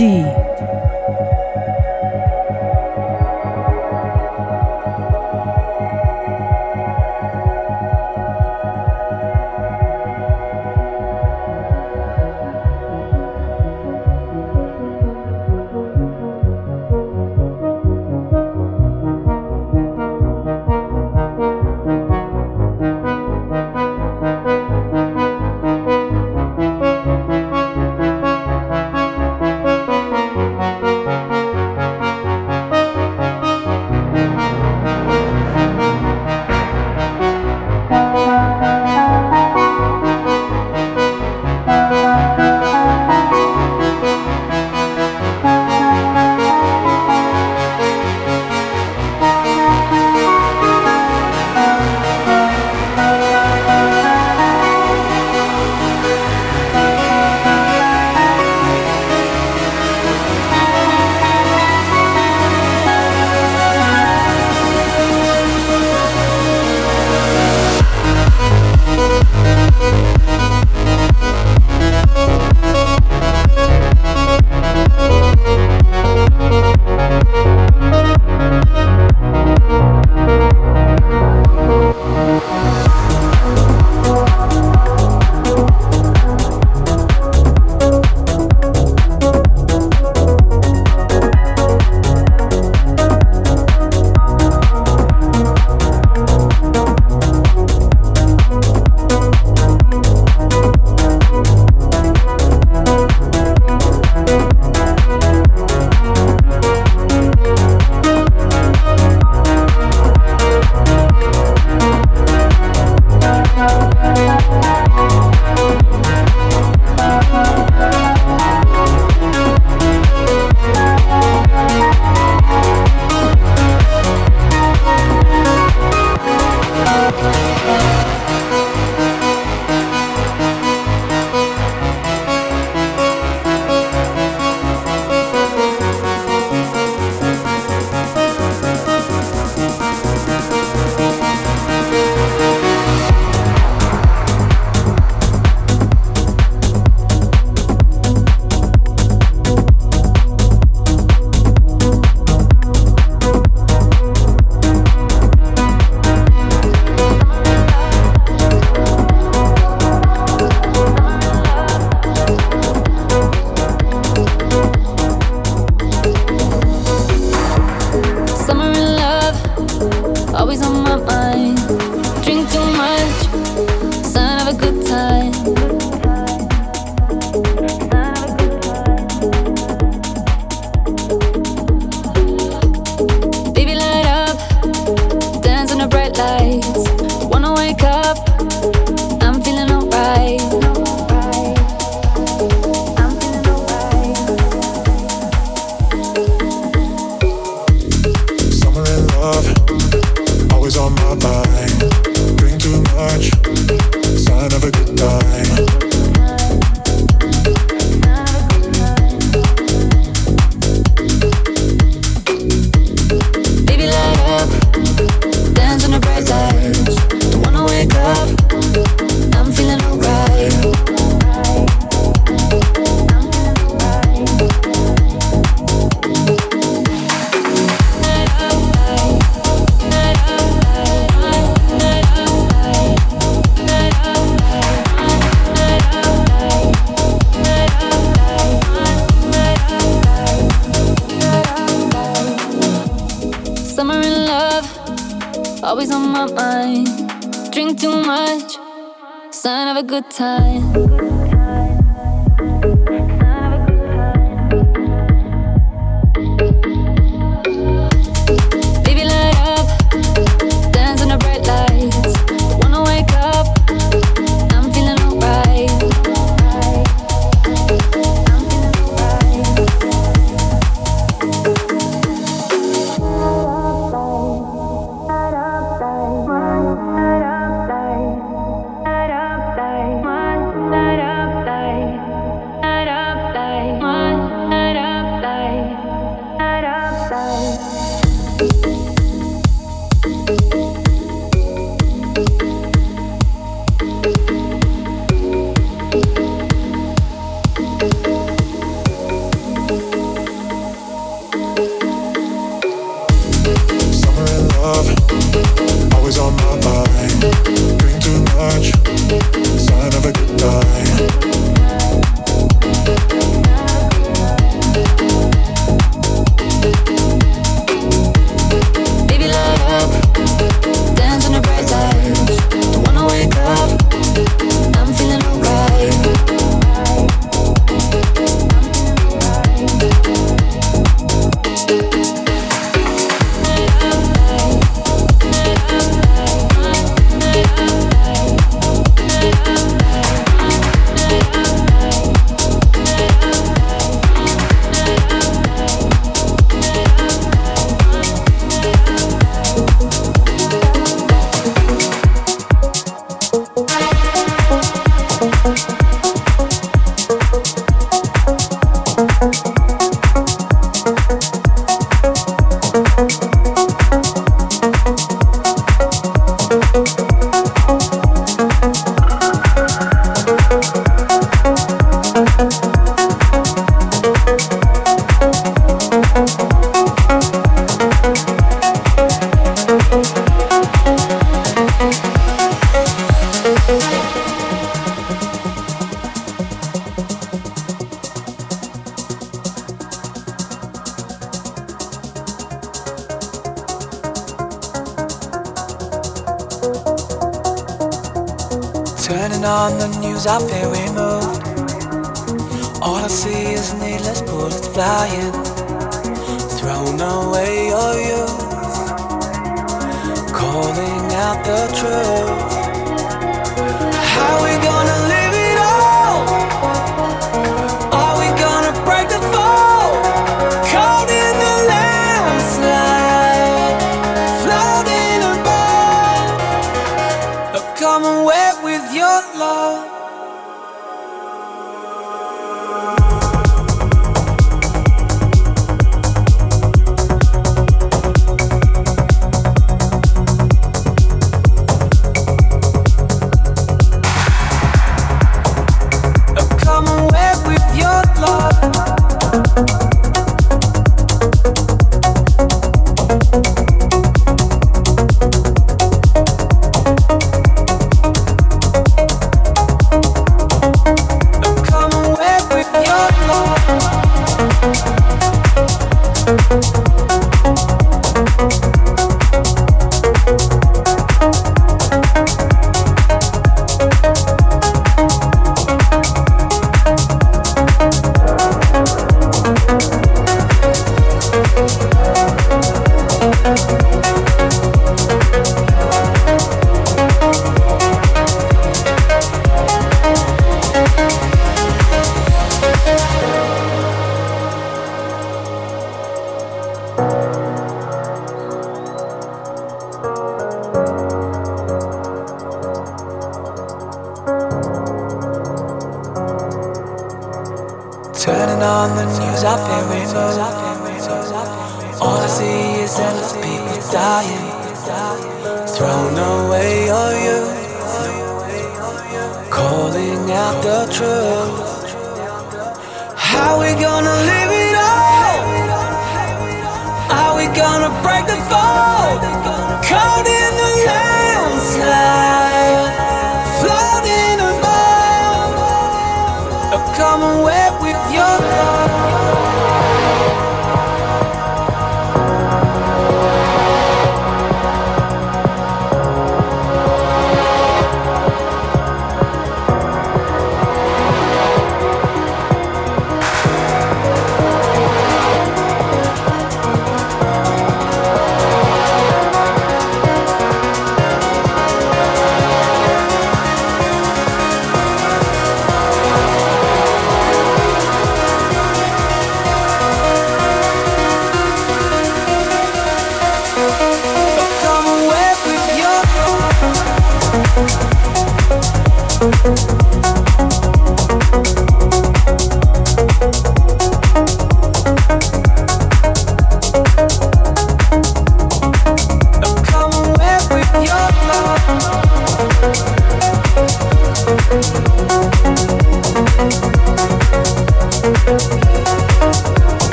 Peter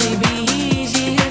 enough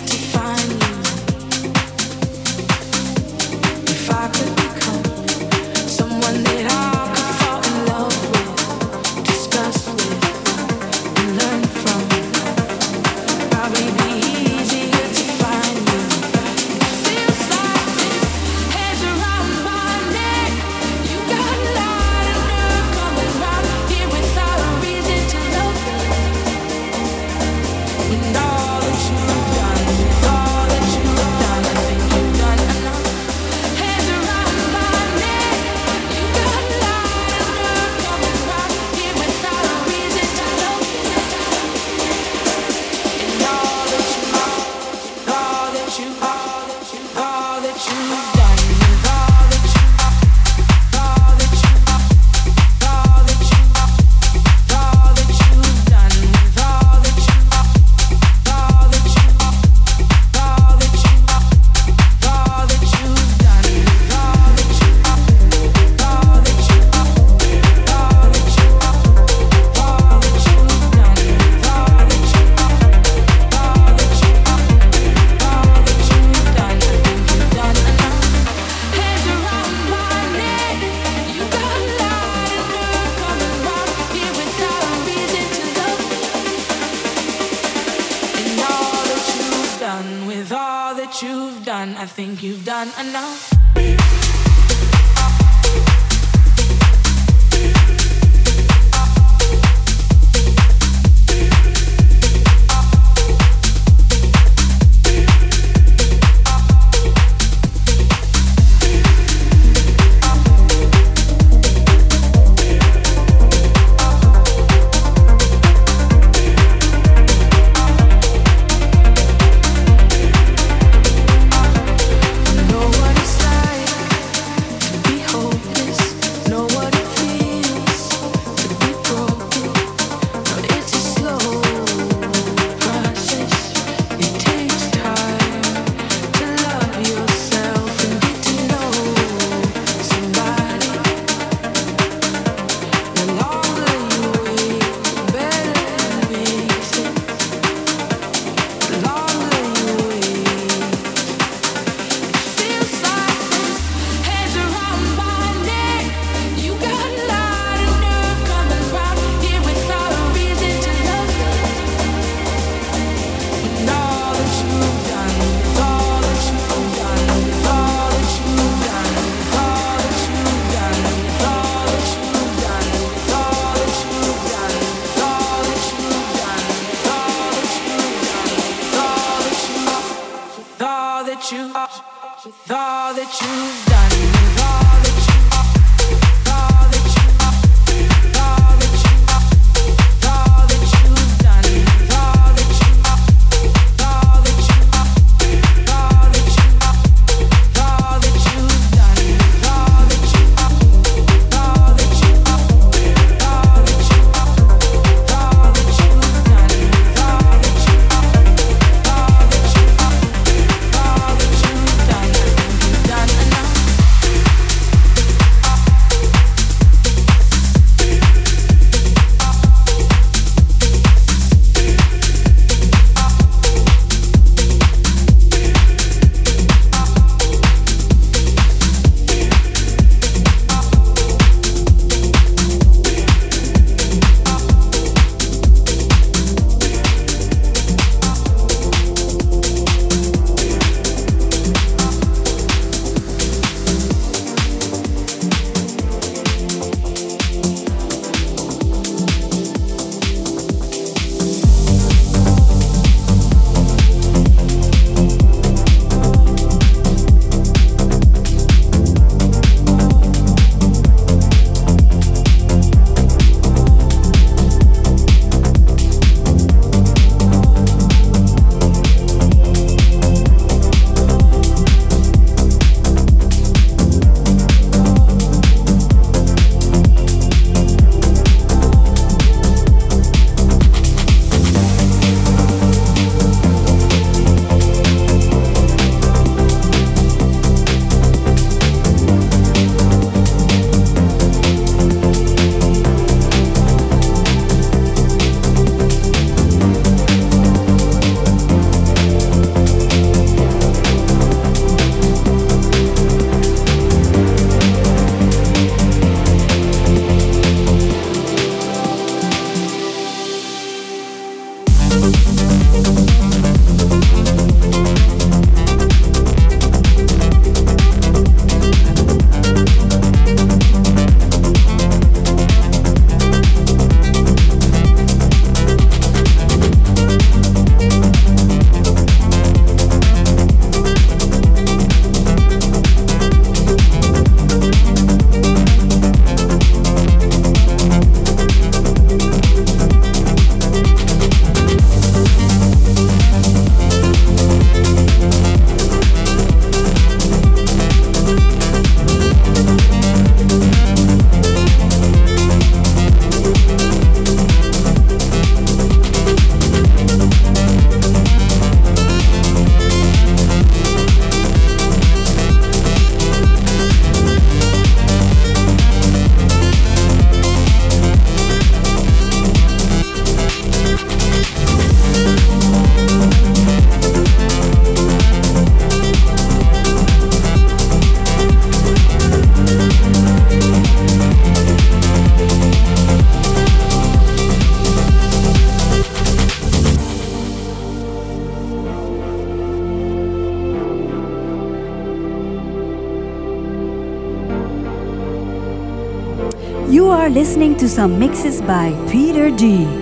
listening to some mixes by Peter D.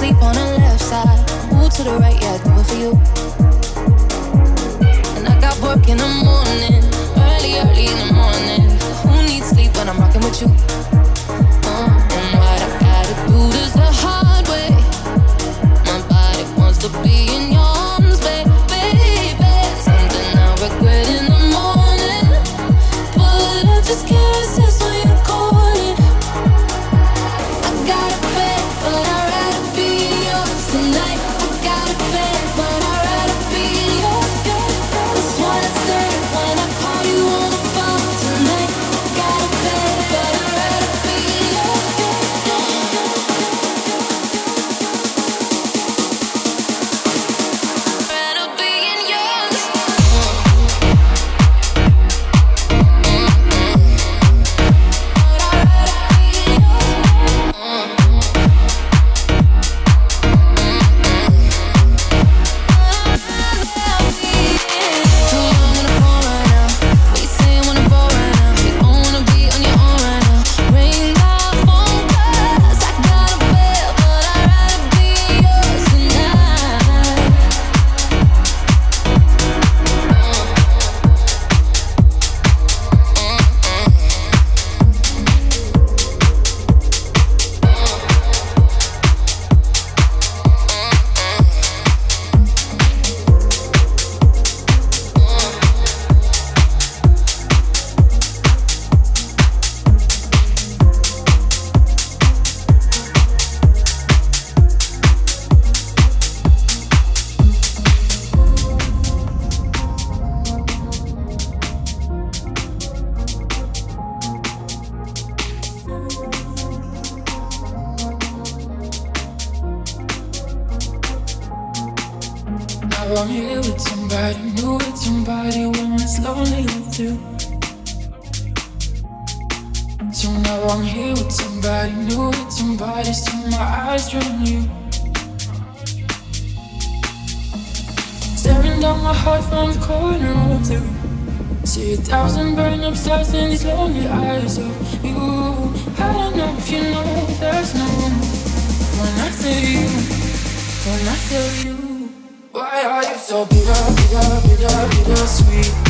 Sleep on the left side, Ooh, to the right, yeah, do it for you. And I got work in the morning, early, early in the morning. Who needs sleep when I'm rocking with you? Uh, and what I gotta do is the hard way. My body wants to be. So now I'm here with somebody new, with somebody, still my eyes drawn you. Staring down my heart from the corner of the room. See a thousand burn up stars in these lonely eyes of you. I don't know if you know there's no when I feel you, when I feel you. Why are you so bitter, bitter, bitter, bitter, sweet?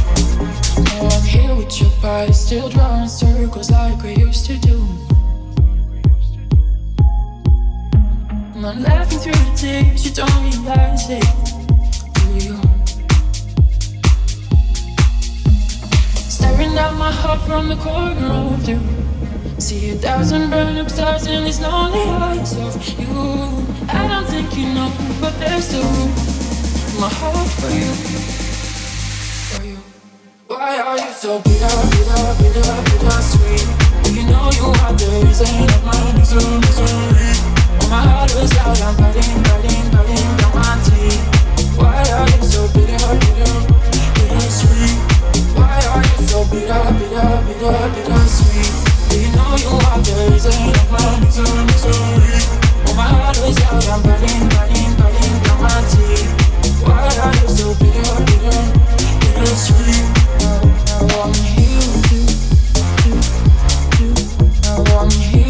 I'm here with your body, still drawing circles like we used to do. And I'm laughing through the tears, you don't realize it, do you? Staring at my heart from the corner of the room. See a thousand burn up stars in these lonely eyes of you. I don't think you know, but there's the room. My heart for you. Why are you so bitter, bitter, bitter, bitter sweet? Do you know you are the reason of my misery. Oh, my heart is out, I'm burning, burning, biting down my. Why are you so bitter, bitter, bitter sweet? Why are you so bitter, bitter, bitter, bitter sweet? Do you know you are the reason of my misery. Oh, my heart is out, I'm down my teeth. Why are you so bitter, bitter? I wanna you. I want you.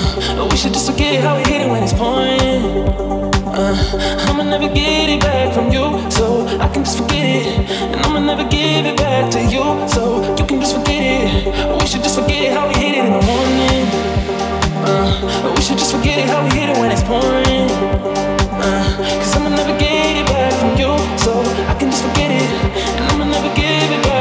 Uh, we should just forget how we hit it when it's pouring. Uh, I'ma never get it back from you, so I can just forget it. And I'ma never give it back to you, so you can just forget it. We should just forget how we hit it in the morning. Uh, we should just forget it how we hit it when it's pouring. Uh, Cause I'ma never get it back from you, so I can just forget it. And I'ma never give it back.